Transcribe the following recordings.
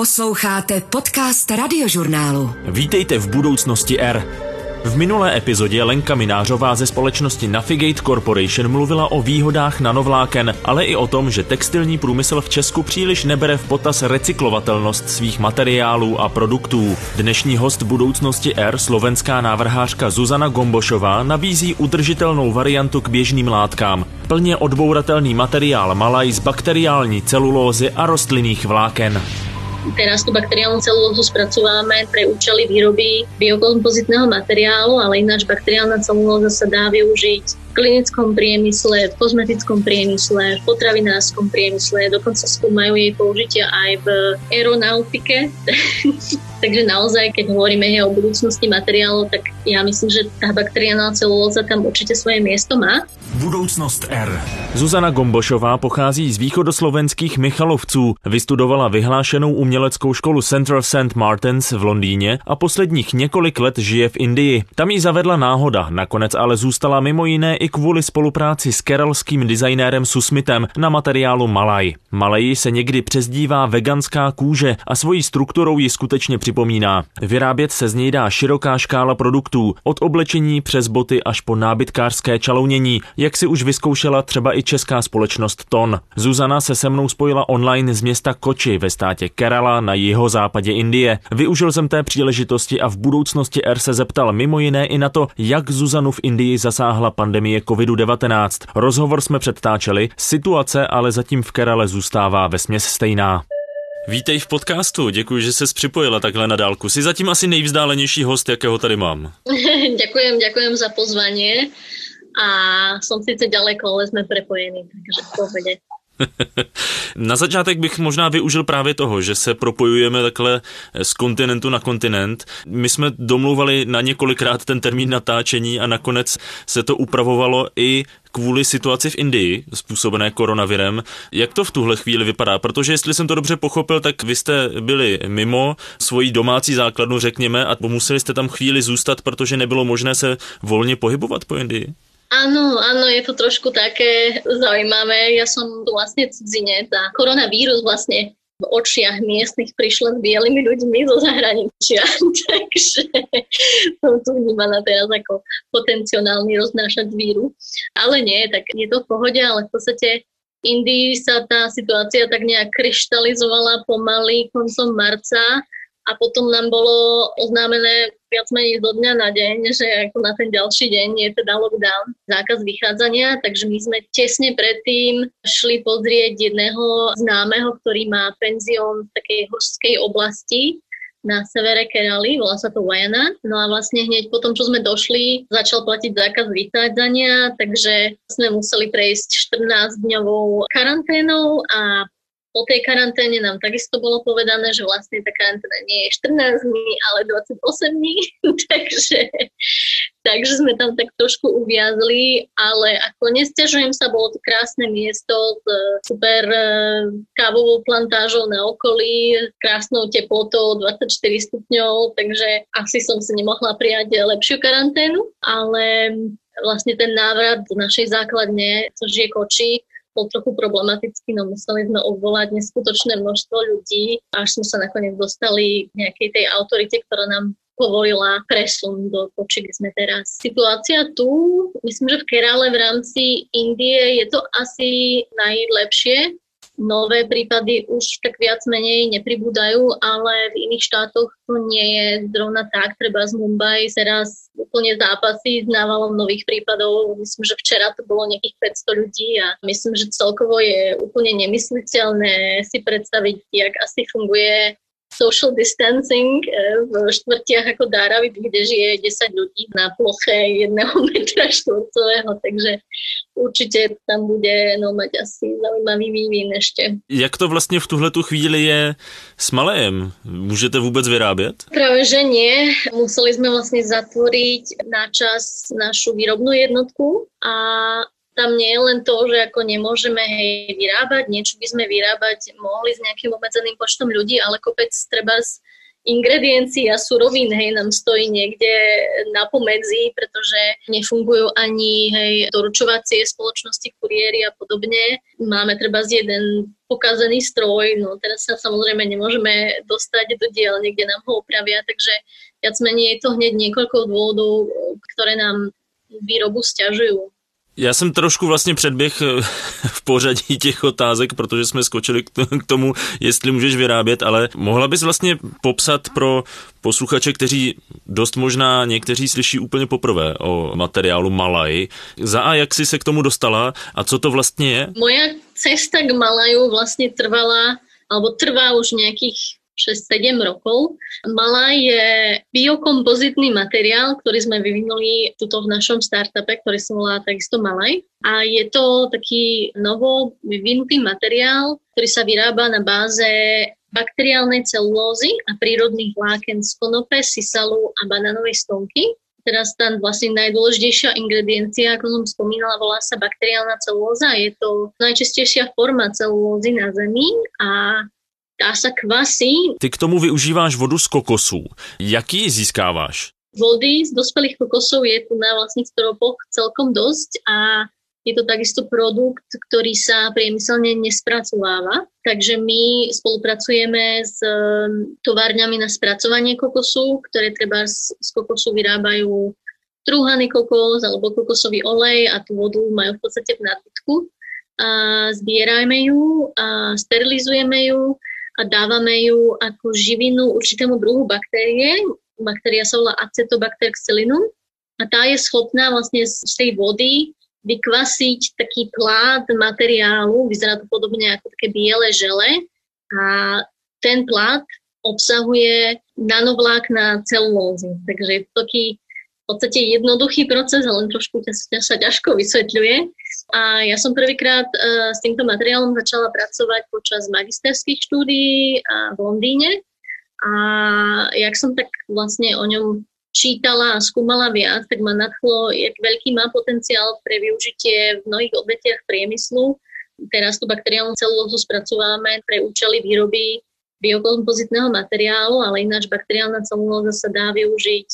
Posloucháte podcast radiožurnálu. Vítejte v budoucnosti R. V minulé epizodě Lenka Minářová ze společnosti Navigate Corporation mluvila o výhodách nanovláken, ale i o tom, že textilní průmysl v Česku příliš nebere v potaz recyklovatelnost svých materiálů a produktů. Dnešní host budoucnosti R, slovenská návrhářka Zuzana Gombošová, nabízí udržitelnou variantu k běžným látkám. Plně odbouratelný materiál malaj z bakteriální celulózy a rostlinných vláken. Teraz tú bakteriálnu celulózu spracovávame pre účely výroby biokompozitného materiálu, ale ináč bakteriálna celulóza sa dá využiť klinickom priemysle, v kozmetickom priemysle, v potravinárskom priemysle, dokonca skúmajú jej použitia aj v aeronautike. Takže naozaj, keď hovoríme o budúcnosti materiálov, tak ja myslím, že tá bakteriálna celulóza tam určite svoje miesto má. Budoucnost R. Zuzana Gombošová pochází z východoslovenských Michalovců, vystudovala vyhlášenou uměleckou školu Central St. Martins v Londýně a posledních několik let žije v Indii. Tam ji zavedla náhoda, nakonec ale zůstala mimo jiné i kvůli spolupráci s keralským designérem Susmitem na materiálu Malaj. Malaj se někdy přezdívá veganská kůže a svojí strukturou ji skutečně připomíná. Vyrábět se z něj dá široká škála produktů, od oblečení přes boty až po nábytkářské čalounění, jak si už vyzkoušela třeba i česká společnost Ton. Zuzana se se mnou spojila online z města Koči ve státě Kerala na jeho západě Indie. Využil jsem té příležitosti a v budoucnosti R se zeptal mimo jiné i na to, jak Zuzanu v Indii zasáhla pandemie COVID-19. Rozhovor jsme předtáčeli, situace ale zatím v Kerale zůstává ve směs stejná. Vítej v podcastu, děkuji, že se připojila takhle na dálku. Jsi zatím asi nejvzdálenější host, jakého tady mám. ďakujem, ďakujem za pozvanie a som síce ďaleko, ale sme prepojení, takže v pohode. Na začátek bych možná využil právě toho, že se propojujeme takhle z kontinentu na kontinent. My jsme domluvali na několikrát ten termín natáčení a nakonec se to upravovalo i kvůli situaci v Indii, způsobené koronavirem. Jak to v tuhle chvíli vypadá? Protože jestli jsem to dobře pochopil, tak vy jste byli mimo svoji domácí základnu, řekněme, a museli jste tam chvíli zůstat, protože nebylo možné se volně pohybovat po Indii. Áno, áno, je to trošku také zaujímavé. Ja som vlastne cudzinec a koronavírus vlastne v očiach miestnych prišla s bielými ľuďmi zo zahraničia, takže som tu vnímaná teraz ako potenciálny roznášať víru. Ale nie, tak je to v pohode, ale v podstate Indii sa tá situácia tak nejak kryštalizovala pomaly koncom marca a potom nám bolo oznámené viac menej zo dňa na deň, že ako na ten ďalší deň je teda lockdown, zákaz vychádzania, takže my sme tesne predtým šli pozrieť jedného známeho, ktorý má penzión v takej horskej oblasti na severe Kerali, volá sa to Wayana. No a vlastne hneď po tom, čo sme došli, začal platiť zákaz vychádzania, takže sme museli prejsť 14-dňovou karanténou a po tej karanténe nám takisto bolo povedané, že vlastne tá karanténa nie je 14 dní, ale 28 dní, takže, takže sme tam tak trošku uviazli, ale ako nestiažujem sa, bolo to krásne miesto s super e, kávovou plantážou na okolí, krásnou teplotou 24 stupňov, takže asi som si nemohla prijať lepšiu karanténu, ale vlastne ten návrat do našej základne, což je Koči, bol trochu problematický, no museli sme obvolať neskutočné množstvo ľudí, až sme sa nakoniec dostali k nejakej tej autorite, ktorá nám povolila presun do Koči, kde sme teraz. Situácia tu, myslím, že v Kerale v rámci Indie je to asi najlepšie, nové prípady už tak viac menej nepribúdajú, ale v iných štátoch to nie je zrovna tak. Treba z Mumbai teraz úplne zápasy s návalom nových prípadov. Myslím, že včera to bolo nejakých 500 ľudí a myslím, že celkovo je úplne nemysliteľné si predstaviť, jak asi funguje social distancing eh, v štvrtiach ako Dáravy, kde žije 10 ľudí na ploche jedného metra štvorcového, takže určitě tam bude no, mať asi zaujímavý vývin ještě. Jak to vlastně v tuhle tu chvíli je s Malejem? Můžete vůbec vyrábět? Práve, že nie. Museli sme vlastne zatvoriť na čas našu výrobnú jednotku a tam nie je len to, že ako nemôžeme hej, vyrábať, niečo by sme vyrábať mohli s nejakým obmedzeným počtom ľudí, ale kopec treba ingrediencií a surovín, hej, nám stojí niekde na pomedzi, pretože nefungujú ani, hej, doručovacie spoločnosti, kuriéry a podobne. Máme treba z jeden pokazený stroj, no teraz sa samozrejme nemôžeme dostať do dielne, kde nám ho opravia, takže viac menej je to hneď niekoľko dôvodov, ktoré nám výrobu stiažujú. Já jsem trošku vlastně předběh eh, v pořadí těch otázek, protože jsme skočili k tomu, jestli můžeš vyrábět, ale mohla bys vlastně popsat pro posluchače, kteří dost možná někteří slyší úplně poprvé o materiálu Malaj. Za a jak jsi se k tomu dostala a co to vlastně je? Moja cesta k Malaju vlastně trvala, alebo trvá už nějakých 6-7 rokov. Malá je biokompozitný materiál, ktorý sme vyvinuli tuto v našom startupe, ktorý sa volá takisto Malaj. A je to taký novo vyvinutý materiál, ktorý sa vyrába na báze bakteriálnej celulózy a prírodných vláken z konope, sisalu a banánovej stonky. Teraz tam vlastne najdôležitejšia ingrediencia, ako som spomínala, volá sa bakteriálna celulóza. Je to najčastejšia forma celulózy na Zemi a tá sa kvasí. Ty k tomu využíváš vodu z kokosů. Jaký získáváš? Vody z dospelých kokosov je tu na vlastných stropoch celkom dosť a je to takisto produkt, ktorý sa priemyselne nespracováva. Takže my spolupracujeme s um, továrňami na spracovanie kokosu, ktoré treba z, kokosu vyrábajú trúhaný kokos alebo kokosový olej a tú vodu majú v podstate v nadbytku. A zbierajme ju, a sterilizujeme ju a dávame ju ako živinu určitému druhu baktérie. Baktéria sa volá Acetobacter xylinum a tá je schopná vlastne z tej vody vykvasiť taký plát materiálu, vyzerá to podobne ako také biele žele a ten plát obsahuje nanovlákna celulózy. Takže je to taký podstate jednoduchý proces, ale trošku sa ťažko vysvetľuje. A ja som prvýkrát uh, s týmto materiálom začala pracovať počas magisterských štúdií v Londýne. A jak som tak vlastne o ňom čítala a skúmala viac, tak ma nadchlo, jak veľký má potenciál pre využitie v mnohých odvetiach priemyslu. Teraz tú bakteriálnu celulózu spracovávame pre účely výroby biokompozitného materiálu, ale ináč bakteriálna celulóza sa dá využiť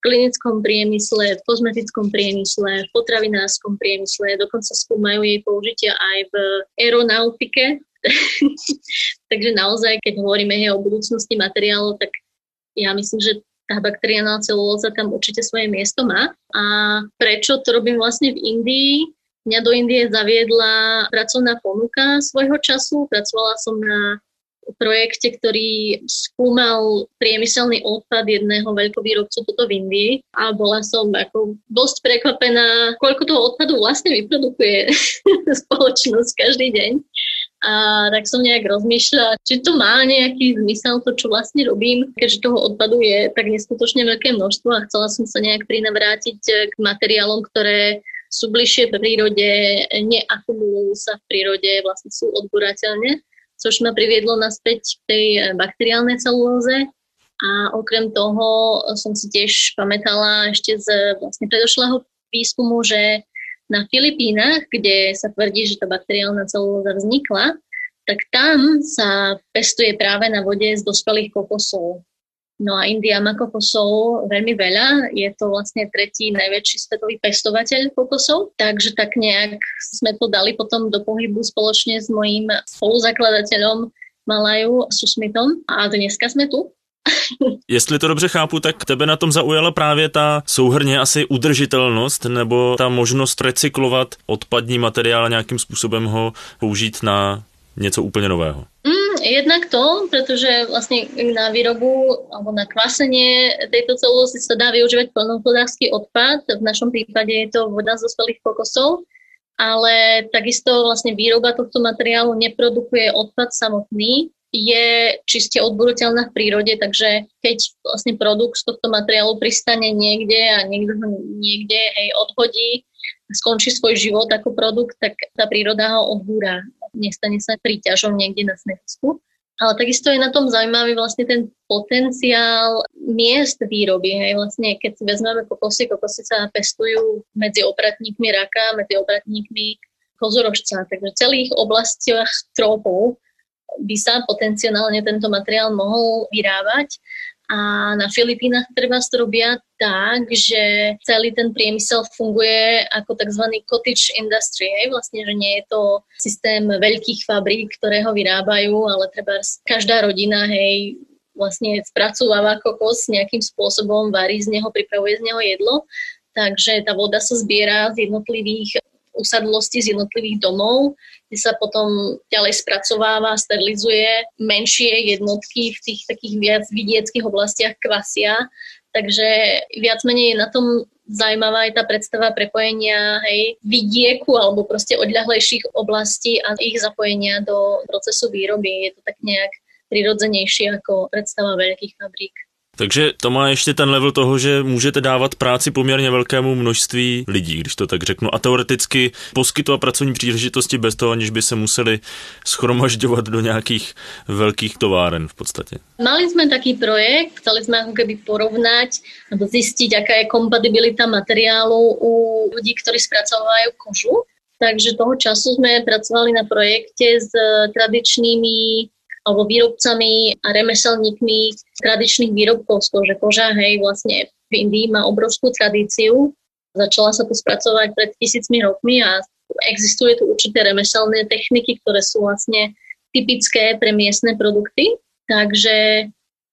klinickom priemysle, v kozmetickom priemysle, v potravinárskom priemysle, dokonca skúmajú jej použitia aj v aeronautike. Takže naozaj, keď hovoríme o budúcnosti materiálov, tak ja myslím, že tá bakteriálna celulóza tam určite svoje miesto má. A prečo to robím vlastne v Indii? Mňa do Indie zaviedla pracovná ponuka svojho času. Pracovala som na projekte, ktorý skúmal priemyselný odpad jedného veľkovýrobcu toto v Indii a bola som ako dosť prekvapená, koľko toho odpadu vlastne vyprodukuje spoločnosť každý deň. A tak som nejak rozmýšľala, či to má nejaký zmysel, to čo vlastne robím, keďže toho odpadu je tak neskutočne veľké množstvo a chcela som sa nejak prinavrátiť k materiálom, ktoré sú bližšie v prírode, neakumulujú sa v prírode, vlastne sú odborateľné což ma priviedlo naspäť k tej eh, bakteriálnej celulóze. A okrem toho som si tiež pamätala ešte z vlastne predošlého výskumu, že na Filipínach, kde sa tvrdí, že tá bakteriálna celulóza vznikla, tak tam sa pestuje práve na vode z dospelých kokosov. No a India má kokosov veľmi veľa, je to vlastne tretí najväčší svetový pestovateľ kokosov, takže tak nejak sme to dali potom do pohybu spoločne s mojím spoluzakladateľom Malaju Susmitom. A dneska sme tu. Jestli to dobře chápu, tak tebe na tom zaujala právě ta souhrně asi udržitelnost nebo ta možnost recyklovat odpadní materiál a nějakým způsobem ho použít na něco úplně nového. Mm, jednak to, pretože vlastne na výrobu alebo na kvasenie tejto celulózy sa dá využívať plnohospodársky odpad. V našom prípade je to voda z dospelých kokosov, ale takisto vlastne výroba tohto materiálu neprodukuje odpad samotný, je čiste odboruteľná v prírode, takže keď vlastne produkt z tohto materiálu pristane niekde a niekto ho niekde hej, odhodí, skončí svoj život ako produkt, tak tá príroda ho odbúra nestane sa príťažom niekde na smetisku. Ale takisto je na tom zaujímavý vlastne ten potenciál miest výroby. Hej. Vlastne, keď si vezmeme kokosy, kokosy sa pestujú medzi opratníkmi raka, medzi opratníkmi kozorožca. Takže v celých oblastiach trópov by sa potenciálne tento materiál mohol vyrábať. A na Filipínach treba robia tak, že celý ten priemysel funguje ako tzv. cottage industry. Hej? Vlastne, že nie je to systém veľkých fabrík, ktoré ho vyrábajú, ale treba každá rodina hej, vlastne spracováva kokos nejakým spôsobom, varí z neho, pripravuje z neho jedlo. Takže tá voda sa zbiera z jednotlivých usadlosti z jednotlivých domov, kde sa potom ďalej spracováva, sterilizuje menšie jednotky v tých takých viac vidieckých oblastiach kvasia. Takže viac menej je na tom zaujímavá aj tá predstava prepojenia hej, vidieku alebo proste odľahlejších oblastí a ich zapojenia do procesu výroby. Je to tak nejak prirodzenejšie ako predstava veľkých fabrík. Takže to má ještě ten level toho, že můžete dávat práci poměrně velkému množství lidí, když to tak řeknu, a teoreticky poskytovat pracovní příležitosti bez toho, aniž by se museli schromažďovat do nějakých velkých továren v podstatě. Mali jsme taký projekt, chceli jsme ako keby porovnať nebo zistiť, aká je kompatibilita materiálu u ľudí, ktorí spracovajú kožu. Takže toho času sme pracovali na projekte s tradičnými alebo výrobcami a remeselníkmi tradičných výrobkov z kože. Koža, hej, vlastne v Indii má obrovskú tradíciu. Začala sa to spracovať pred tisícmi rokmi a existuje tu určité remeselné techniky, ktoré sú vlastne typické pre miestne produkty. Takže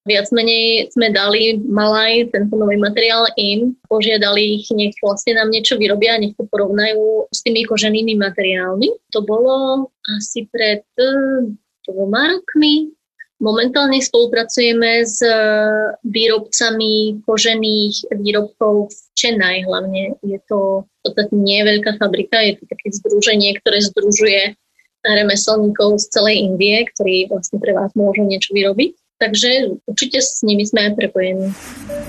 viac menej sme dali Malaj tento nový materiál im, požiadali ich, nech vlastne nám niečo vyrobia, nech to porovnajú s tými koženými materiálmi. To bolo asi pred dvoma rokmi. Momentálne spolupracujeme s e, výrobcami kožených výrobkov v Chennai hlavne. Je to to nie veľká fabrika, je to také združenie, ktoré združuje remeselníkov z celej Indie, ktorí vlastne pre vás môžu niečo vyrobiť. Takže určitě s nimi jsme prepojení.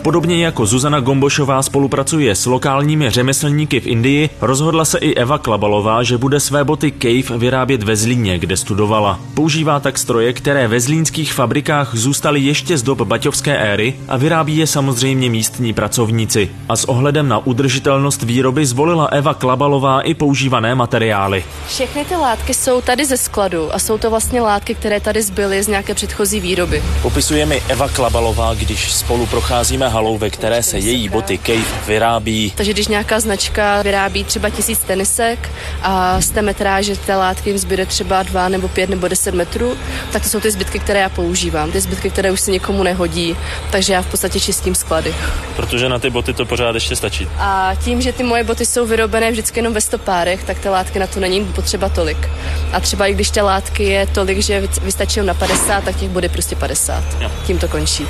Podobně jako Zuzana Gombošová spolupracuje s lokálními řemeslníky v Indii, rozhodla se i Eva Klabalová, že bude své boty Cave vyrábět ve Zlíně, kde studovala. Používá tak stroje, které ve zlínských fabrikách zůstaly ještě z dob baťovské éry a vyrábí je samozřejmě místní pracovníci. A s ohledem na udržitelnost výroby zvolila Eva Klabalová i používané materiály. Všechny ty látky jsou tady ze skladu a jsou to vlastně látky, které tady zbyly z nějaké předchozí výroby. Popisuje mi Eva Klabalová, když spolu procházíme halou, ve které se její boty Cave vyrábí. Takže když nějaká značka vyrábí třeba tisíc tenisek a z té metráže té látky jim zbyde třeba dva nebo pět nebo deset metrů, tak to jsou ty zbytky, které já používám. Ty zbytky, které už se nikomu nehodí, takže já v podstatě čistím sklady. Protože na ty boty to pořád ještě stačí. A tím, že ty moje boty jsou vyrobené vždycky jenom ve stopárech, tak ty látky na to není potřeba tolik. A třeba i když ty látky je tolik, že vystačí na 50, tak těch body prostě 50. 50. Jo. Tím to končí.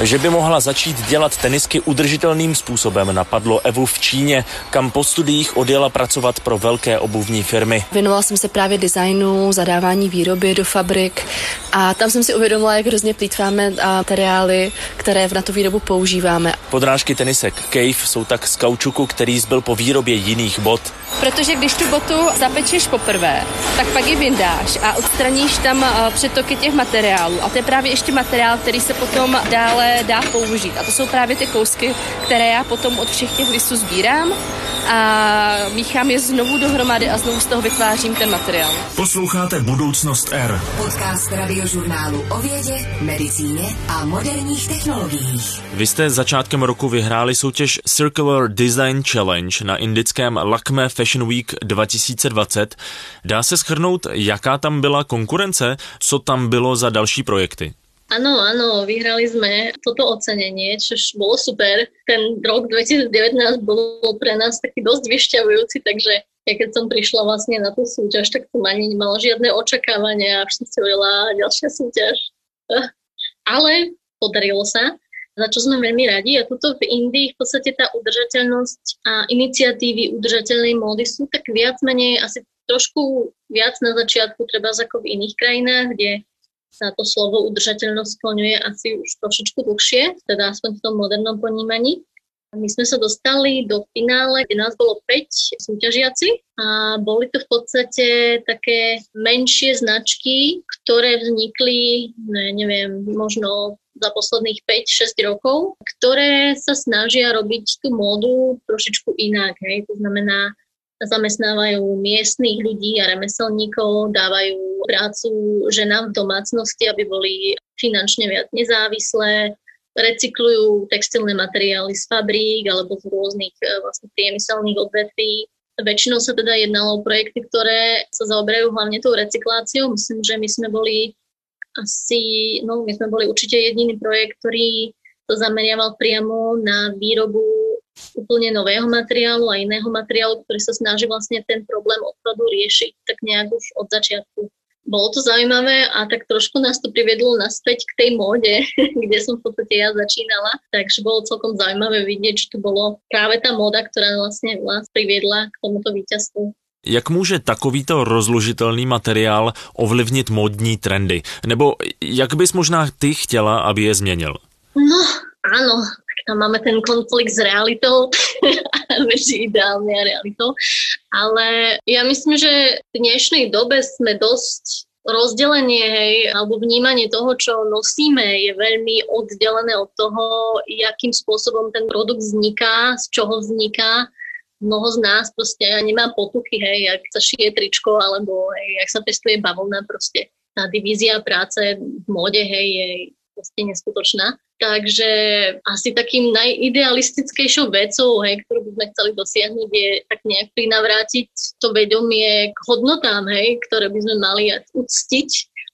Že by mohla začít dělat tenisky udržitelným způsobem, napadlo Evu v Číně, kam po studiích odjela pracovat pro velké obuvní firmy. Věnovala jsem se právě designu, zadávání výroby do fabrik a tam jsem si uvědomila, jak hrozně plítváme materiály, které na tu výrobu používáme. Podrážky tenisek Cave jsou tak z kaučuku, který zbyl po výrobě jiných bot. Protože když tu botu zapečeš poprvé, tak pak ji vyndáš a odstraníš tam přetoky těch materiálů. A to je právě ještě materiál, který se potom dále dá použít. A to jsou právě ty kousky, které já potom od všech těch lisů sbírám a míchám je znovu dohromady a znovu z toho vytvářím ten materiál. Posloucháte Budoucnost R. Podcast radiožurnálu o vědě, medicíně a moderních technologiích. Vy jste začátkem roku vyhráli soutěž Circular Design Challenge na indickém Lakme Fashion Week 2020. Dá se schrnout, jaká tam byla konkurence, co tam bylo za další projekty? Áno, áno, vyhrali sme toto ocenenie, čo bolo super. Ten rok 2019 bol pre nás taký dosť vyšťavujúci, takže ja keď som prišla vlastne na tú súťaž, tak som ani nemala žiadne očakávania a som si hovorila ďalšia súťaž. Ale podarilo sa, za čo sme veľmi radi. A tuto v Indii v podstate tá udržateľnosť a iniciatívy udržateľnej módy sú tak viac menej asi trošku viac na začiatku, treba ako v iných krajinách, kde sa to slovo udržateľnosť skloňuje asi už trošičku dlhšie, teda aspoň v tom modernom ponímaní. My sme sa dostali do finále, kde nás bolo 5 súťažiaci a boli to v podstate také menšie značky, ktoré vznikli, ne, neviem, možno za posledných 5-6 rokov, ktoré sa snažia robiť tú módu trošičku inak. Hej. To znamená, zamestnávajú miestných ľudí a remeselníkov, dávajú prácu ženám v domácnosti, aby boli finančne viac nezávislé, recyklujú textilné materiály z fabrík alebo z rôznych e, vlastne priemyselných odvetví. Väčšinou sa teda jednalo o projekty, ktoré sa zaoberajú hlavne tou recykláciou. Myslím, že my sme boli asi, no my sme boli určite jediný projekt, ktorý to zameriaval priamo na výrobu úplne nového materiálu a iného materiálu, ktorý sa snaží vlastne ten problém odpadu riešiť tak nejak už od začiatku. Bolo to zaujímavé a tak trošku nás to priviedlo naspäť k tej móde, kde som v podstate ja začínala. Takže bolo celkom zaujímavé vidieť, že to bolo práve tá móda, ktorá vlastne vás priviedla k tomuto víťazstvu. Jak může takovýto rozložitelný materiál ovlivnit modní trendy? Nebo jak bys možná ty chtěla, aby je změnil? No, áno, tam máme ten konflikt s realitou, medzi ideálne a realitou. Ale ja myslím, že v dnešnej dobe sme dosť rozdelenie, hej, alebo vnímanie toho, čo nosíme, je veľmi oddelené od toho, jakým spôsobom ten produkt vzniká, z čoho vzniká mnoho z nás proste nemá potuchy, hej, jak sa šije tričko, alebo hej, jak sa testuje bavlna, proste tá divízia práce v móde, hej, je proste neskutočná. Takže asi takým najidealistickejšou vecou, hej, ktorú by sme chceli dosiahnuť, je tak nejak prinavrátiť to vedomie k hodnotám, hej, ktoré by sme mali uctiť,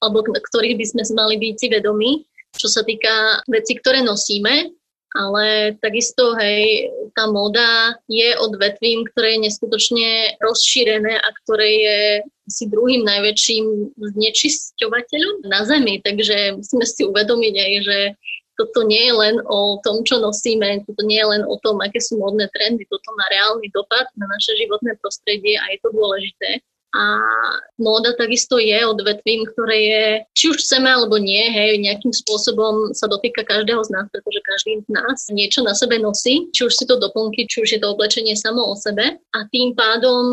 alebo ktorých by sme mali byť si vedomí, čo sa týka vecí, ktoré nosíme ale takisto, hej, tá moda je odvetvím, ktoré je neskutočne rozšírené a ktoré je asi druhým najväčším znečisťovateľom na Zemi. Takže musíme si uvedomiť aj, že toto nie je len o tom, čo nosíme, toto nie je len o tom, aké sú modné trendy, toto má reálny dopad na naše životné prostredie a je to dôležité. A móda takisto je odvetvím, ktoré je, či už chceme alebo nie, hej, nejakým spôsobom sa dotýka každého z nás, pretože každý z nás niečo na sebe nosí, či už si to doplnky, či už je to oblečenie samo o sebe. A tým pádom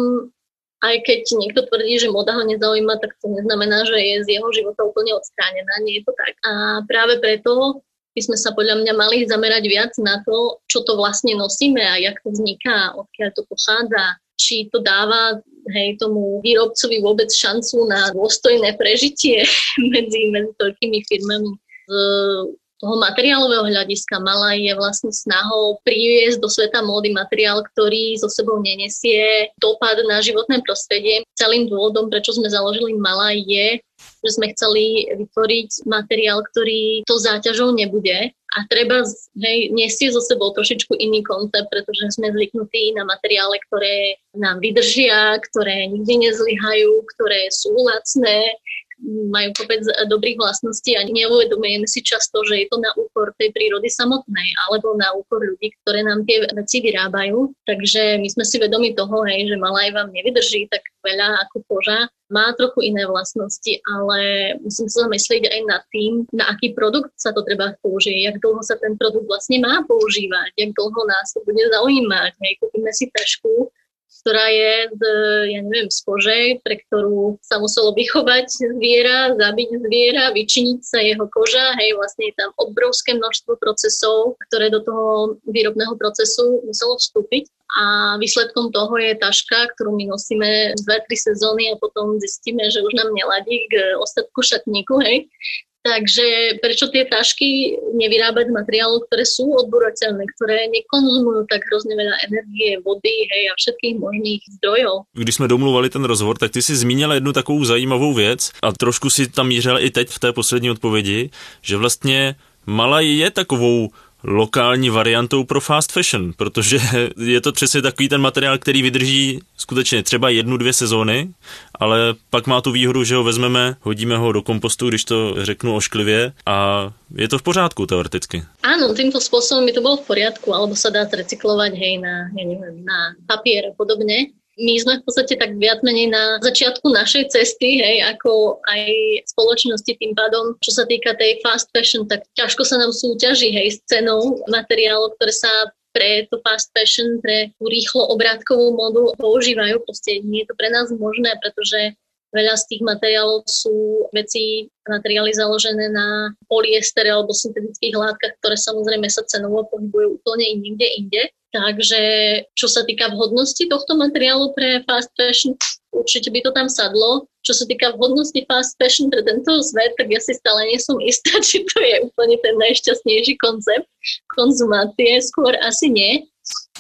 aj keď niekto tvrdí, že moda ho nezaujíma, tak to neznamená, že je z jeho života úplne odstránená. Nie je to tak. A práve preto by sme sa podľa mňa mali zamerať viac na to, čo to vlastne nosíme a jak to vzniká, odkiaľ to pochádza, či to dáva hej, tomu výrobcovi vôbec šancu na dôstojné prežitie medzi, medzi toľkými firmami. Z toho materiálového hľadiska mala je vlastne snahou priviesť do sveta módy materiál, ktorý so sebou nenesie dopad na životné prostredie. Celým dôvodom, prečo sme založili Mala je, že sme chceli vytvoriť materiál, ktorý to záťažou nebude a treba hej, nesie so sebou trošičku iný koncept, pretože sme zvyknutí na materiále, ktoré nám vydržia, ktoré nikdy nezlyhajú, ktoré sú lacné, majú kopec dobrých vlastností a neuvedomujeme si často, že je to na úkor tej prírody samotnej alebo na úkor ľudí, ktoré nám tie veci vyrábajú. Takže my sme si vedomi toho, hej, že malaj vám nevydrží tak veľa ako koža, má trochu iné vlastnosti, ale musím sa zamyslieť aj nad tým, na aký produkt sa to treba použiť, jak dlho sa ten produkt vlastne má používať, jak dlho nás to bude zaujímať. Hej, kúpime si tašku, ktorá je z, ja neviem, z kože, pre ktorú sa muselo vychovať zviera, zabiť zviera, vyčiniť sa jeho koža. Hej, vlastne je tam obrovské množstvo procesov, ktoré do toho výrobného procesu muselo vstúpiť. A výsledkom toho je taška, ktorú my nosíme 2-3 sezóny a potom zistíme, že už nám neladí k ostatku šatníku. Hej. Takže prečo tie tašky nevyrábať z materiálov, ktoré sú odburateľné, ktoré nekonzumujú tak hrozně veľa energie, vody hej, a všetkých možných zdrojov. Když jsme domluvali ten rozhovor, tak ty si zmínila jednu takovou zajímavou věc a trošku si tam mířila i teď v té poslední odpovědi, že vlastně Malaj je takovou lokální variantou pro fast fashion, protože je to přesně takový ten materiál, který vydrží skutečně třeba jednu, dvě sezóny, ale pak má tu výhodu, že ho vezmeme, hodíme ho do kompostu, když to řeknu ošklivě a je to v pořádku teoreticky. Áno, týmto spôsobom by to bolo v poriadku, alebo sa dá recyklovať hej, na, ja neviem, na papier a podobne my sme v podstate tak viac menej na začiatku našej cesty, hej, ako aj spoločnosti tým pádom, čo sa týka tej fast fashion, tak ťažko sa nám súťaží, hej, s cenou materiálov, ktoré sa pre to fast fashion, pre tú rýchlo obrátkovú modu používajú. Proste nie je to pre nás možné, pretože veľa z tých materiálov sú veci, materiály založené na poliestere alebo syntetických látkach, ktoré samozrejme sa cenovo pohybujú úplne niekde inde Takže čo sa týka vhodnosti tohto materiálu pre fast fashion, určite by to tam sadlo. Čo sa týka vhodnosti fast fashion pre tento svet, tak ja si stále nie som istá, či to je úplne ten najšťastnejší koncept konzumácie. Skôr asi nie.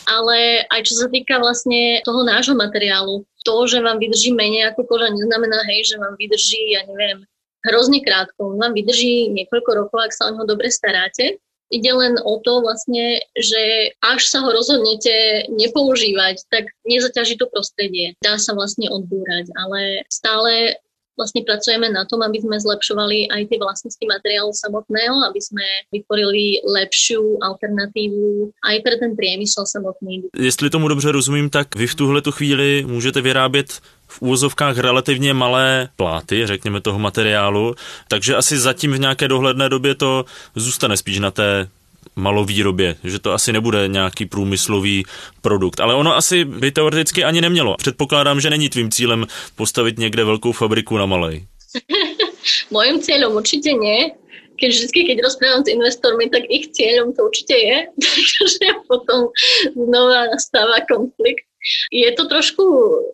Ale aj čo sa týka vlastne toho nášho materiálu, to, že vám vydrží menej ako koža, neznamená, hej, že vám vydrží, ja neviem, hrozne krátko. Vám vydrží niekoľko rokov, ak sa o neho dobre staráte. Ide len o to vlastne, že až sa ho rozhodnete nepoužívať, tak nezaťaží to prostredie. Dá sa vlastne odbúrať, ale stále vlastne pracujeme na tom, aby sme zlepšovali aj tie vlastnosti materiálu samotného, aby sme vytvorili lepšiu alternatívu aj pre ten priemysel samotný. Jestli tomu dobře rozumím, tak vy v tuhle tu chvíli můžete vyrábět v úvozovkách relativně malé pláty, řekněme toho materiálu, takže asi zatím v nějaké dohledné době to zůstane spíš na té malovýrobě, že to asi nebude nějaký průmyslový produkt. Ale ono asi by teoreticky ani nemělo. Předpokládám, že není tvým cílem postavit někde velkou fabriku na malej. Mojím cieľom určite nie. Keď vždy, keď rozprávam s investormi, tak ich cieľom to určite je. Takže potom znova nastáva konflikt. Je to trošku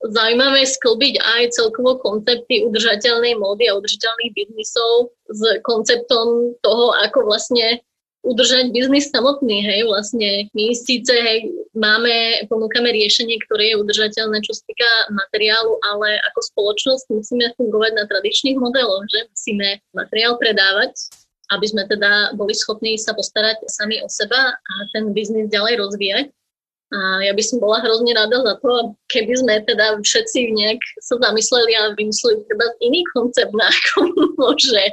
zaujímavé sklbiť aj celkovo koncepty udržateľnej módy a udržateľných biznisov s konceptom toho, ako vlastne udržať biznis samotný, hej, vlastne my síce, hej, máme, ponúkame riešenie, ktoré je udržateľné, čo sa týka materiálu, ale ako spoločnosť musíme fungovať na tradičných modeloch, že musíme materiál predávať, aby sme teda boli schopní sa postarať sami o seba a ten biznis ďalej rozvíjať. A ja by som bola hrozne rada za to, keby sme teda všetci nejak sa zamysleli a vymysleli teda iný koncept, na ako môže,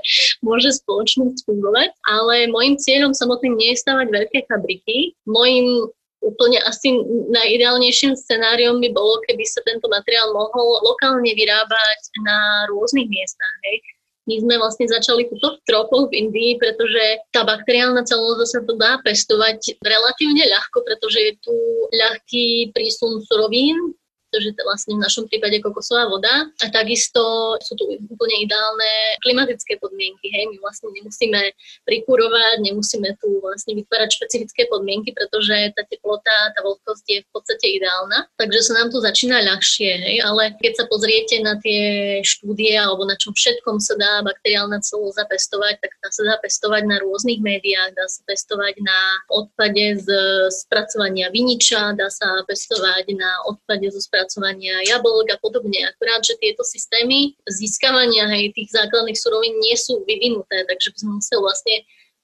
môže spoločnosť fungovať. Ale môjim cieľom samotným nie je stavať veľké fabriky. Mojím úplne asi najideálnejším scenáriom by bolo, keby sa tento materiál mohol lokálne vyrábať na rôznych miestach. Hej my sme vlastne začali túto v tropoch v Indii, pretože tá bakteriálna celulóza sa to dá pestovať relatívne ľahko, pretože je tu ľahký prísun surovín, pretože to vlastne v našom prípade kokosová voda. A takisto sú tu úplne ideálne klimatické podmienky. Hej, my vlastne nemusíme prikurovať, nemusíme tu vlastne vytvárať špecifické podmienky, pretože tá teplota, tá vlhkosť je v podstate ideálna. Takže sa nám to začína ľahšie. Hej, ale keď sa pozriete na tie štúdie alebo na čom všetkom sa dá bakteriálna celulóza pestovať, tak dá sa dá pestovať na rôznych médiách, dá sa pestovať na odpade z spracovania viniča, dá sa pestovať na odpade zo spracovania spracovania jablk a podobne. Akurát, že tieto systémy získavania hej, tých základných surovín nie sú vyvinuté, takže by sme museli vlastne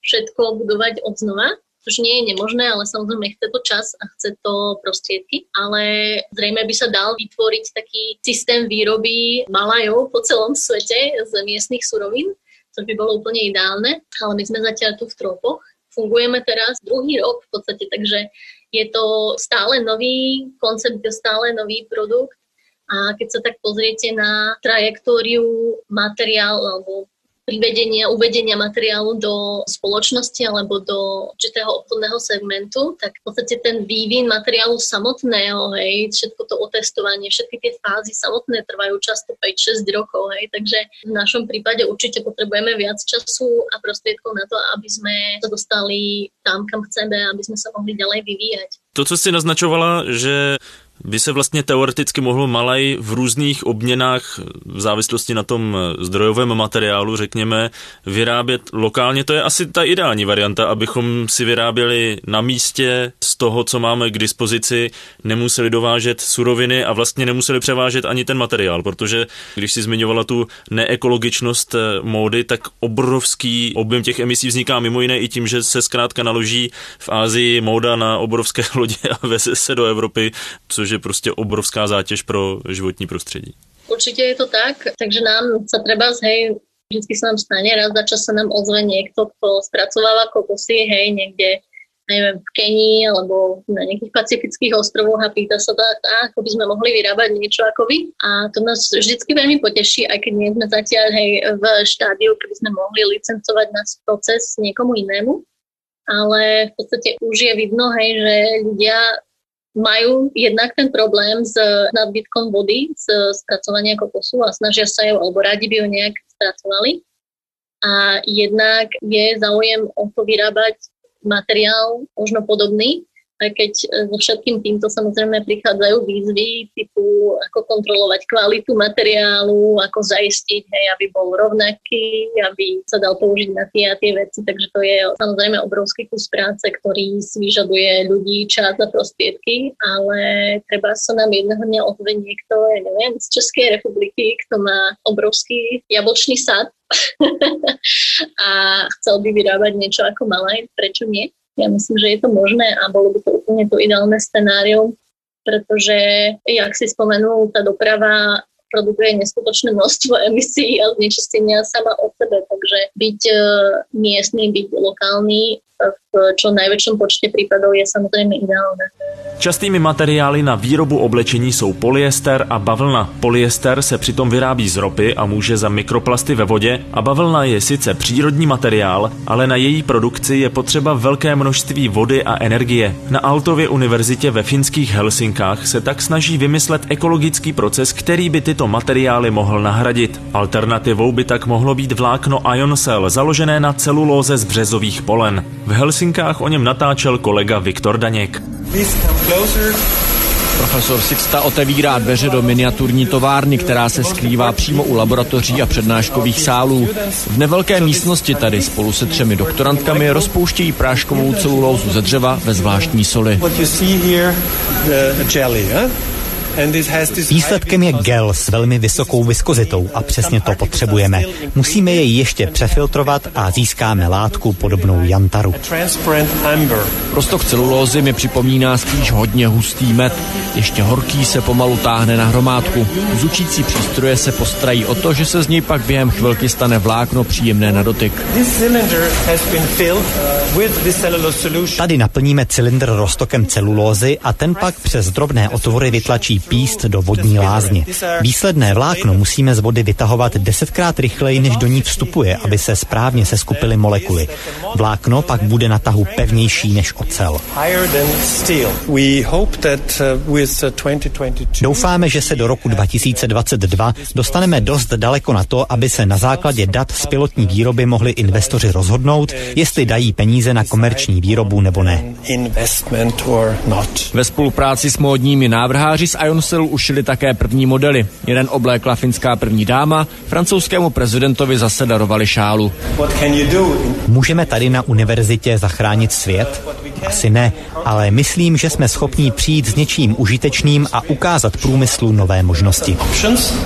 všetko budovať od znova, čo nie je nemožné, ale samozrejme chce to čas a chce to prostriedky. Ale zrejme by sa dal vytvoriť taký systém výroby malajov po celom svete z miestnych surovín, čo by bolo úplne ideálne, ale my sme zatiaľ tu v tropoch. Fungujeme teraz druhý rok v podstate, takže je to stále nový koncept, je stále nový produkt. A keď sa tak pozriete na trajektóriu materiál alebo privedenia, uvedenia materiálu do spoločnosti alebo do určitého obchodného segmentu, tak v podstate ten vývin materiálu samotného, hej, všetko to otestovanie, všetky tie fázy samotné trvajú často 5-6 rokov, hej, takže v našom prípade určite potrebujeme viac času a prostriedkov na to, aby sme sa dostali tam, kam chceme, aby sme sa mohli ďalej vyvíjať. To, co si naznačovala, že by se vlastně teoreticky mohl malaj v různých obměnách v závislosti na tom zdrojovém materiálu, řekněme, vyrábět lokálně. To je asi ta ideální varianta, abychom si vyráběli na místě z toho, co máme k dispozici, nemuseli dovážet suroviny a vlastně nemuseli převážet ani ten materiál, protože když si zmiňovala tu neekologičnost módy, tak obrovský objem těch emisí vzniká mimo jiné i tím, že se zkrátka naloží v Ázii móda na obrovské lodě a veze se do Evropy, což je prostě obrovská zátěž pro životní prostředí. Určite je to tak, takže nám sa treba, hej, vždy sa nám stane, raz za čas sa nám ozve niekto, kto spracováva kokosy, hej, niekde neviem, v Kenii alebo na nejakých pacifických ostrovoch a pýta sa tak, ako by sme mohli vyrábať niečo ako vy. A to nás vždycky veľmi poteší, aj keď nie sme zatiaľ hej, v štádiu, keby sme mohli licencovať náš proces niekomu inému. Ale v podstate už je vidno, hej, že ľudia majú jednak ten problém s nadbytkom vody z spracovania kokosu a snažia sa ju, alebo radi by ju nejak spracovali. A jednak je záujem o to vyrábať materiál možno podobný, aj keď e, so všetkým týmto samozrejme prichádzajú výzvy typu ako kontrolovať kvalitu materiálu, ako zaistiť, hej, aby bol rovnaký, aby sa dal použiť na tie a tie veci. Takže to je samozrejme obrovský kus práce, ktorý si vyžaduje ľudí, čas a prostriedky, ale treba sa nám jedného dňa ozve niekto, ja neviem, z Českej republiky, kto má obrovský jablčný sad a chcel by vyrábať niečo ako malé, prečo nie? Ja myslím, že je to možné a bolo by to úplne to ideálne scenárium, pretože, jak si spomenul, tá doprava produkuje neskutočné množstvo emisí a znečistenia sama od sebe, takže byť uh, miestny, byť lokálny v čo najväčšom počte prípadov je samozrejme ideálne. Častými materiály na výrobu oblečení jsou polyester a bavlna. Polyester se přitom vyrábí z ropy a může za mikroplasty ve vodě a bavlna je sice přírodní materiál, ale na její produkci je potřeba velké množství vody a energie. Na Altově univerzitě ve finských Helsinkách se tak snaží vymyslet ekologický proces, který by tyto materiály mohl nahradit. Alternativou by tak mohlo být vlákno Ioncell, založené na celulóze z březových polen. V Helsinkách o něm natáčel kolega Viktor Daněk. Profesor Sixta otevírá dveře do miniaturní továrny, která se skrývá přímo u laboratoří a přednáškových sálů. V nevelké místnosti tady spolu se třemi doktorantkami rozpouštějí práškovou celulózu ze dřeva ve zvláštní soli. Výsledkem je gel s velmi vysokou viskozitou a přesně to potřebujeme. Musíme jej ještě přefiltrovat a získáme látku podobnou jantaru. Prostok celulózy mi připomíná spíš hodně hustý med. Ještě horký se pomalu táhne na hromádku. Zučící přístroje se postrají o to, že se z něj pak během chvilky stane vlákno příjemné na dotyk. Tady naplníme cylindr roztokem celulózy a ten pak přes drobné otvory vytlačí píst do vodní lázně. Výsledné vlákno musíme z vody vytahovat desetkrát rychleji, než do ní vstupuje, aby se správně seskupily molekuly. Vlákno pak bude na tahu pevnější než ocel. Doufáme, že se do roku 2022 dostaneme dost daleko na to, aby se na základě dat z pilotní výroby mohli investoři rozhodnout, jestli dají peníze na komerční výrobu nebo ne. Ve spolupráci s módními návrháři z Ioncellu ušili také první modely. Jeden oblékla finská první dáma, francouzskému prezidentovi zase darovali šálu. Můžeme tady na univerzitě zachránit svět? Asi ne, ale myslím, že jsme schopni přijít s něčím užitečným a ukázat průmyslu nové možnosti.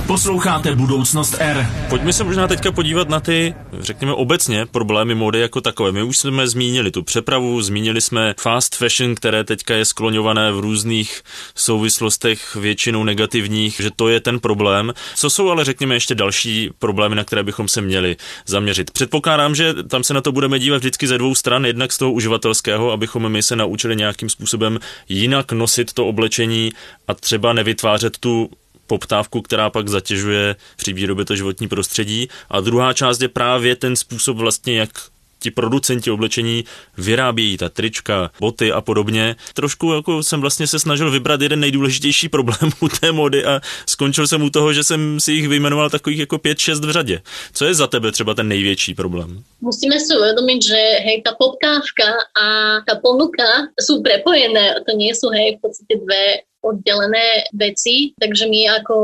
Posloucháte Budoucnost R. Pojďme se možná teďka podívat na ty, řekněme obecně, problémy mody jako takové. My už jsme zmínili tu přepravu, zmínili jsme fast fashion, které teďka je skloňované v různých souvislostech většinou negativních, že to je ten problém. Co jsou ale řekněme ještě další problémy, na které bychom se měli zaměřit? Předpokládám, že tam se na to budeme dívat vždycky ze dvou stran, jednak z toho uživatelského, abychom my se naučili nějakým způsobem jinak nosit to oblečení a třeba nevytvářet tu poptávku, která pak zatěžuje při výrobě to životní prostředí. A druhá část je právě ten způsob vlastně, jak ti producenti oblečení vyrábějí ta trička, boty a podobně. Trošku jako jsem vlastně se snažil vybrat jeden nejdůležitější problém u té mody a skončil jsem u toho, že jsem si jich vyjmenoval takových jako 5-6 v řadě. Co je za tebe třeba ten největší problém? Musíme si uvědomit, že hej, ta poptávka a ta ponuka jsou prepojené. To sú hej, v podstate dve oddelené veci, takže my ako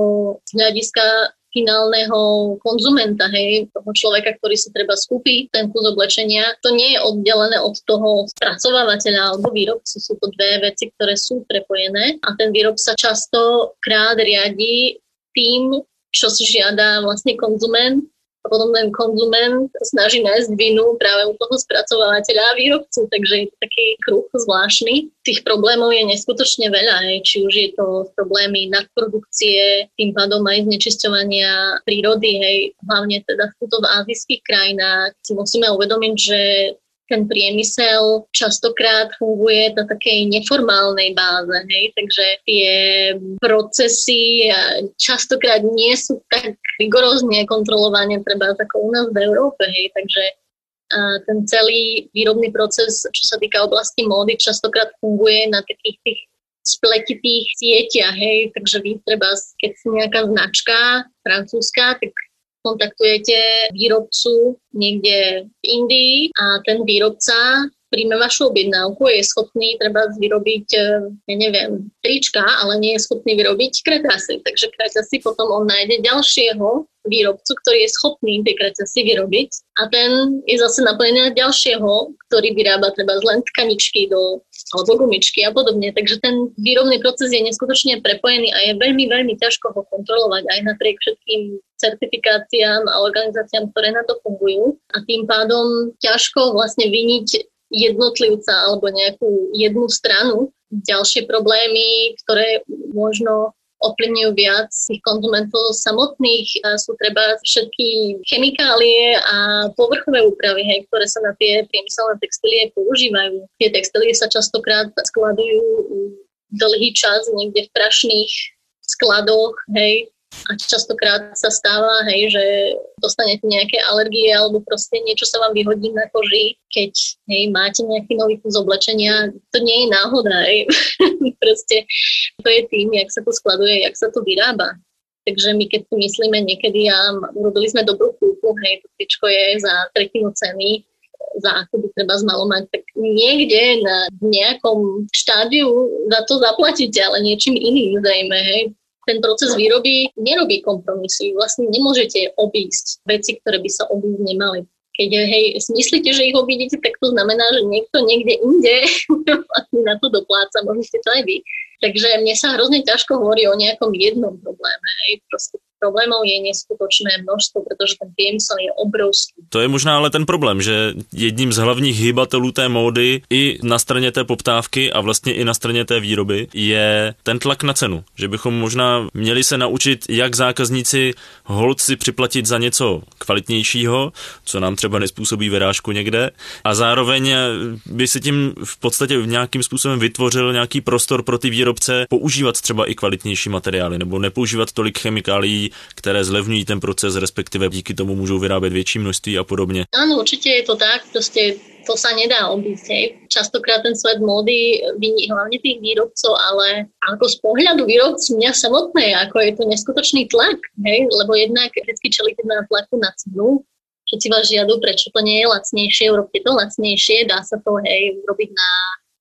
z hľadiska finálneho konzumenta, hej, toho človeka, ktorý si treba skúpi ten kus oblečenia. To nie je oddelené od toho spracovávateľa alebo výrobcu. Sú to dve veci, ktoré sú prepojené a ten výrob sa často krát riadi tým, čo si žiada vlastne konzument a potom ten konzument snaží nájsť vinu práve u toho spracovateľa a výrobcu, takže je to taký kruh zvláštny. Tých problémov je neskutočne veľa, hej. či už je to problémy nadprodukcie, tým pádom aj znečisťovania prírody, hej, hlavne teda v v azijských krajinách. Si musíme uvedomiť, že ten priemysel častokrát funguje na takej neformálnej báze, hej, takže tie procesy častokrát nie sú tak rigorózne kontrolované treba ako u nás v Európe, hej, takže ten celý výrobný proces, čo sa týka oblasti módy, častokrát funguje na takých tých spletitých sieťach, hej, takže vy treba, keď si nejaká značka francúzska, tak kontaktujete výrobcu niekde v Indii a ten výrobca príjme vašu objednávku, je schopný treba vyrobiť, e, ja neviem, trička, ale nie je schopný vyrobiť kretasy. Takže kretasy potom on nájde ďalšieho výrobcu, ktorý je schopný tie kretasy vyrobiť a ten je zase napojený na ďalšieho, ktorý vyrába treba len tkaničky do alebo gumičky a podobne. Takže ten výrobný proces je neskutočne prepojený a je veľmi, veľmi ťažko ho kontrolovať aj napriek všetkým certifikáciám a organizáciám, ktoré na to fungujú. A tým pádom ťažko vlastne vyniť jednotlivca alebo nejakú jednu stranu. Ďalšie problémy, ktoré možno ovplyvňujú viac tých konzumentov samotných. A sú treba všetky chemikálie a povrchové úpravy, hej, ktoré sa na tie priemyselné textílie používajú. Tie textílie sa častokrát skladujú dlhý čas niekde v prašných skladoch, hej, a častokrát sa stáva, hej, že dostanete nejaké alergie alebo proste niečo sa vám vyhodí na koži, keď hej, máte nejaký nový kus oblečenia. To nie je náhoda, hej. proste to je tým, jak sa to skladuje, jak sa to vyrába. Takže my keď si myslíme niekedy a urobili sme dobrú kúpu, hej, to tričko je za tretinu ceny, za ako by treba zmalo mať, tak niekde na nejakom štádiu za to zaplatíte, ale niečím iným zrejme, hej ten proces výroby nerobí kompromisy. Vlastne nemôžete obísť veci, ktoré by sa obísť nemali. Keď hej, myslíte, že ich obídete, tak to znamená, že niekto niekde inde vlastne na to dopláca, možno ste to aj vy. Takže mne sa hrozne ťažko hovorí o nejakom jednom probléme. Hej. Proste problémov je neskutočné množstvo, protože ten priemysel je obrovský. To je možná ale ten problém, že jedním z hlavních hybatelů té módy i na straně té poptávky a vlastně i na straně té výroby je ten tlak na cenu. Že bychom možná měli se naučit, jak zákazníci holci připlatit za něco kvalitnějšího, co nám třeba nespůsobí vyrážku někde a zároveň by se tím v podstatě nějakým způsobem vytvořil nějaký prostor pro ty výrobce používat třeba i kvalitnější materiály nebo nepoužívat tolik chemikálií, které zlevňují ten proces, respektive díky tomu můžou vyrábět větší množství a podobně. Áno, určite je to tak, proste to sa nedá obísť. Hej. Častokrát ten svet módy viní hlavne tých výrobcov, ale ako z pohľadu výrobcu mňa samotné, ako je to neskutočný tlak, hej, lebo jednak vždy čelíte na tlaku na cenu, všetci vás žiadú, prečo to nie je lacnejšie, urobte to lacnejšie, dá sa to hej, urobiť na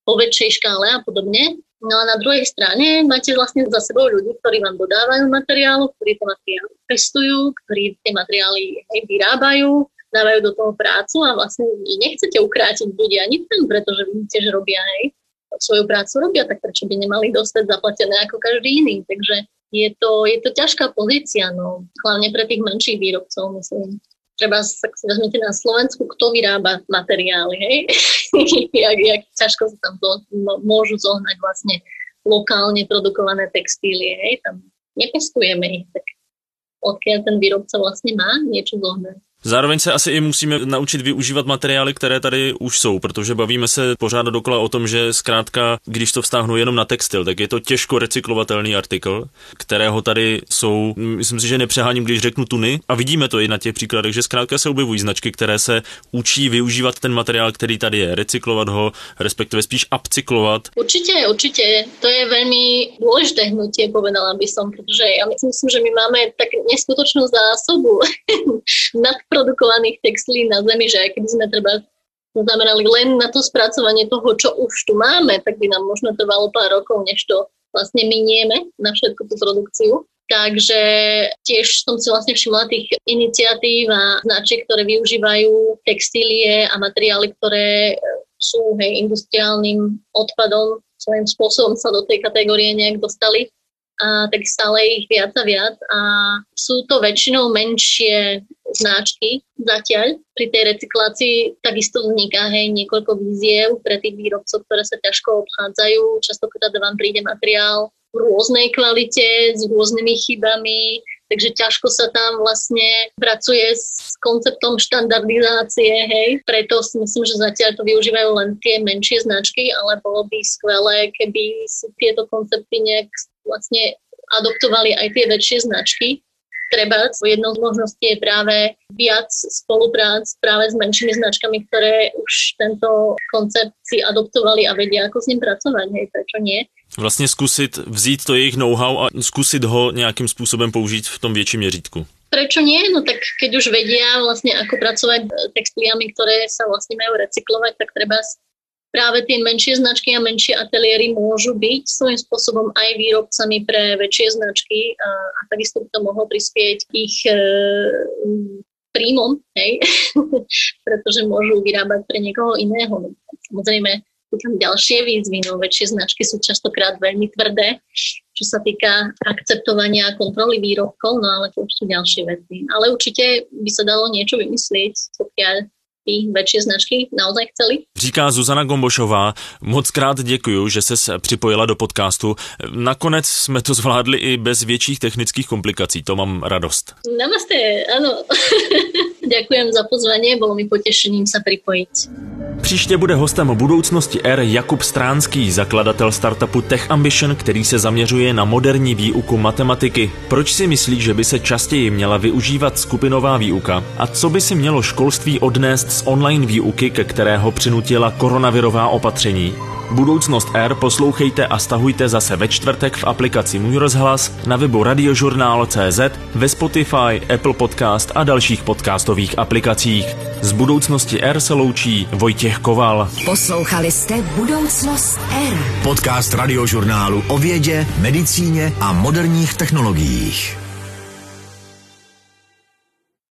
po škále a podobne. No a na druhej strane máte vlastne za sebou ľudí, ktorí vám dodávajú materiál, ktorí to materiál testujú, ktorí tie materiály hej, vyrábajú, dávajú do toho prácu a vlastne nechcete ukrátiť ľudí ani tam, pretože vidíte, že robia hej, svoju prácu robia, tak prečo by nemali dostať zaplatené ako každý iný. Takže je to, je to ťažká pozícia, no, hlavne pre tých menších výrobcov, myslím treba sa vezmete na Slovensku, kto vyrába materiály, hej? jak, jak ťažko sa tam to môžu zohnať vlastne lokálne produkované textílie, hej? Tam nepestujeme ich, tak odkiaľ ten výrobca vlastne má niečo zohnať. Zároveň se asi i musíme naučit využívat materiály, které tady už jsou, protože bavíme se pořád dokola o tom, že zkrátka, když to vztáhnu jenom na textil, tak je to těžko recyklovatelný artikl, kterého tady jsou, myslím si, že nepřeháním, když řeknu tuny. A vidíme to i na těch příkladech, že zkrátka se objevují značky, které se učí využívat ten materiál, který tady je, recyklovat ho, respektive spíš upcyklovat. Určitě, určitě. To je velmi důležité hnutie, povedala by protože já myslím, že my máme tak neskutočnú zásobu nad produkovaných textilí na Zemi, že aj keby sme treba zamerali len na to spracovanie toho, čo už tu máme, tak by nám možno trvalo pár rokov, než to vlastne minieme na všetku tú produkciu. Takže tiež som si vlastne všimla tých iniciatív a značiek, ktoré využívajú textílie a materiály, ktoré sú hej, industriálnym odpadom, svojím spôsobom sa do tej kategórie nejak dostali a tak stále ich viac a viac a sú to väčšinou menšie značky zatiaľ. Pri tej recyklácii takisto vzniká hej, niekoľko víziev pre tých výrobcov, ktoré sa ťažko obchádzajú. Častokrát vám príde materiál v rôznej kvalite, s rôznymi chybami, takže ťažko sa tam vlastne pracuje s konceptom štandardizácie, hej. Preto si myslím, že zatiaľ to využívajú len tie menšie značky, ale bolo by skvelé, keby si tieto koncepty nejak vlastne adoptovali aj tie väčšie značky. Treba, jednou z možností je práve viac spoluprác práve s menšími značkami, ktoré už tento koncept si adoptovali a vedia, ako s ním pracovať. Hej, prečo nie? Vlastně zkusit vzít to jejich know-how a zkusit ho nějakým způsobem použít v tom větším měřítku. Prečo nie? No tak keď už vedia vlastne ako pracovať textíliami, ktoré sa vlastne majú recyklovať, tak treba práve tie menšie značky a menšie ateliéry môžu byť svojím spôsobom aj výrobcami pre väčšie značky a, a takisto by to mohlo prispieť ich e, príjmom, hej? pretože môžu vyrábať pre niekoho iného. Samozrejme, sú tam ďalšie výzvy, no väčšie značky sú častokrát veľmi tvrdé, čo sa týka akceptovania a kontroly výrobkov, no ale to už sú ďalšie veci. Ale určite by sa dalo niečo vymyslieť, pokiaľ i väčšie značky naozaj chceli. Říká Zuzana Gombošová. Moc krát děkuju, že se připojila do podcastu. Nakonec jsme to zvládli i bez větších technických komplikací. To mám radost. Namaste, ano. Ďakujem za pozvanie, bolo mi potešením sa pripojiť. Příště bude hostem budoucnosti R Jakub Stránský, zakladatel startupu Tech Ambition, který se zaměřuje na moderní výuku matematiky. Proč si myslí, že by se častěji měla využívat skupinová výuka? A co by si mělo školství odnést z online výuky, ke kterého přinutila koronavirová opatření? Budoucnost R poslouchejte a stahujte zase ve čtvrtek v aplikaci Můj rozhlas, na webu radiožurnál.cz, ve Spotify, Apple Podcast a dalších podcastových aplikacích. Z budoucnosti R se loučí Vojtěch Koval. Poslouchali jste Budoucnost R. Podcast radiožurnálu o vědě, medicíně a moderních technologiích.